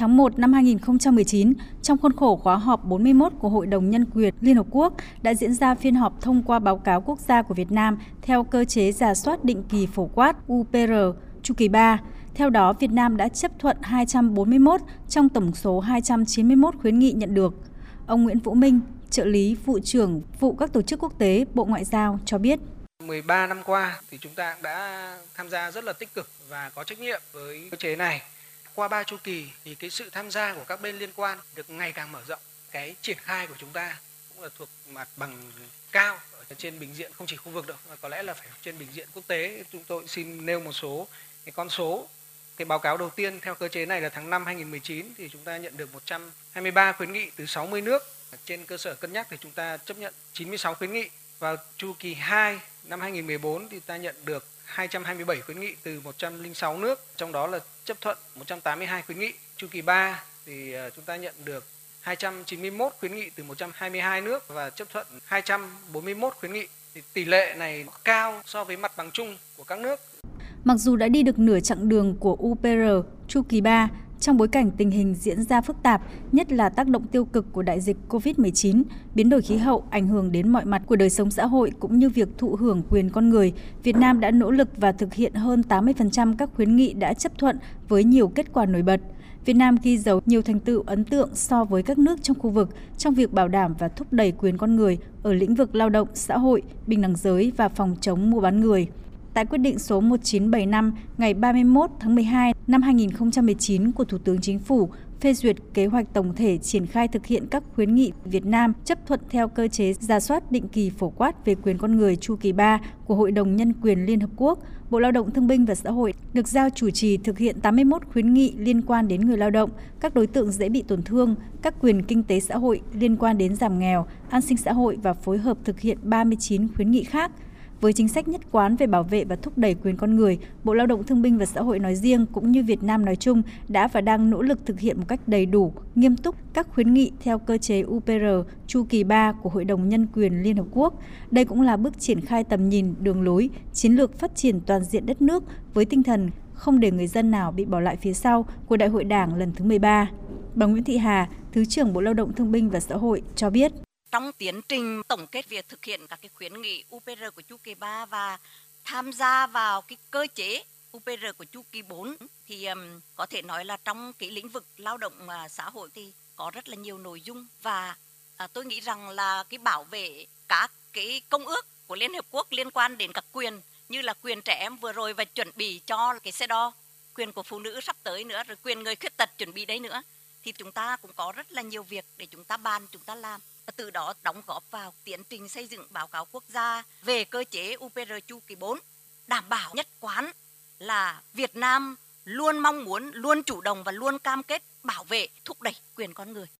tháng 1 năm 2019, trong khuôn khổ khóa họp 41 của Hội đồng Nhân quyền Liên Hợp Quốc đã diễn ra phiên họp thông qua báo cáo quốc gia của Việt Nam theo cơ chế giả soát định kỳ phổ quát UPR chu kỳ 3. Theo đó, Việt Nam đã chấp thuận 241 trong tổng số 291 khuyến nghị nhận được. Ông Nguyễn Vũ Minh, trợ lý vụ trưởng vụ các tổ chức quốc tế Bộ Ngoại giao cho biết. 13 năm qua thì chúng ta đã tham gia rất là tích cực và có trách nhiệm với cơ chế này. Qua ba chu kỳ thì cái sự tham gia của các bên liên quan được ngày càng mở rộng. Cái triển khai của chúng ta cũng là thuộc mặt bằng cao ở trên bình diện, không chỉ khu vực đâu, mà có lẽ là phải trên bình diện quốc tế. Chúng tôi xin nêu một số cái con số cái báo cáo đầu tiên theo cơ chế này là tháng 5 2019 thì chúng ta nhận được 123 khuyến nghị từ 60 nước. Trên cơ sở cân nhắc thì chúng ta chấp nhận 96 khuyến nghị. Vào chu kỳ 2 năm 2014 thì ta nhận được 227 khuyến nghị từ 106 nước, trong đó là chấp thuận 182 khuyến nghị. Chu kỳ 3 thì ờ, chúng ta nhận được 291 khuyến nghị từ 122 nước và chấp thuận 241 khuyến nghị. Thì tỷ lệ này cao so với mặt bằng chung của các nước. Mặc dù đã đi được nửa chặng đường của UPR chu kỳ 3, trong bối cảnh tình hình diễn ra phức tạp, nhất là tác động tiêu cực của đại dịch COVID-19, biến đổi khí hậu ảnh hưởng đến mọi mặt của đời sống xã hội cũng như việc thụ hưởng quyền con người, Việt Nam đã nỗ lực và thực hiện hơn 80% các khuyến nghị đã chấp thuận với nhiều kết quả nổi bật. Việt Nam ghi dấu nhiều thành tựu ấn tượng so với các nước trong khu vực trong việc bảo đảm và thúc đẩy quyền con người ở lĩnh vực lao động, xã hội, bình đẳng giới và phòng chống mua bán người tại quyết định số 1975 ngày 31 tháng 12 năm 2019 của Thủ tướng Chính phủ phê duyệt kế hoạch tổng thể triển khai thực hiện các khuyến nghị Việt Nam chấp thuận theo cơ chế ra soát định kỳ phổ quát về quyền con người chu kỳ 3 của Hội đồng Nhân quyền Liên Hợp Quốc, Bộ Lao động Thương binh và Xã hội được giao chủ trì thực hiện 81 khuyến nghị liên quan đến người lao động, các đối tượng dễ bị tổn thương, các quyền kinh tế xã hội liên quan đến giảm nghèo, an sinh xã hội và phối hợp thực hiện 39 khuyến nghị khác – với chính sách nhất quán về bảo vệ và thúc đẩy quyền con người, Bộ Lao động Thương binh và Xã hội nói riêng cũng như Việt Nam nói chung đã và đang nỗ lực thực hiện một cách đầy đủ, nghiêm túc các khuyến nghị theo cơ chế UPR chu kỳ 3 của Hội đồng Nhân quyền Liên Hợp Quốc. Đây cũng là bước triển khai tầm nhìn, đường lối, chiến lược phát triển toàn diện đất nước với tinh thần không để người dân nào bị bỏ lại phía sau của Đại hội Đảng lần thứ 13. Bà Nguyễn Thị Hà, Thứ trưởng Bộ Lao động Thương binh và Xã hội cho biết trong tiến trình tổng kết việc thực hiện các cái khuyến nghị UPR của chu kỳ 3 và tham gia vào cái cơ chế UPR của chu kỳ 4 thì um, có thể nói là trong cái lĩnh vực lao động và xã hội thì có rất là nhiều nội dung và à, tôi nghĩ rằng là cái bảo vệ các cái công ước của Liên Hợp Quốc liên quan đến các quyền như là quyền trẻ em vừa rồi và chuẩn bị cho cái xe đo quyền của phụ nữ sắp tới nữa rồi quyền người khuyết tật chuẩn bị đấy nữa thì chúng ta cũng có rất là nhiều việc để chúng ta bàn chúng ta làm và từ đó đóng góp vào tiến trình xây dựng báo cáo quốc gia về cơ chế UPR chu kỳ 4 đảm bảo nhất quán là Việt Nam luôn mong muốn, luôn chủ động và luôn cam kết bảo vệ, thúc đẩy quyền con người.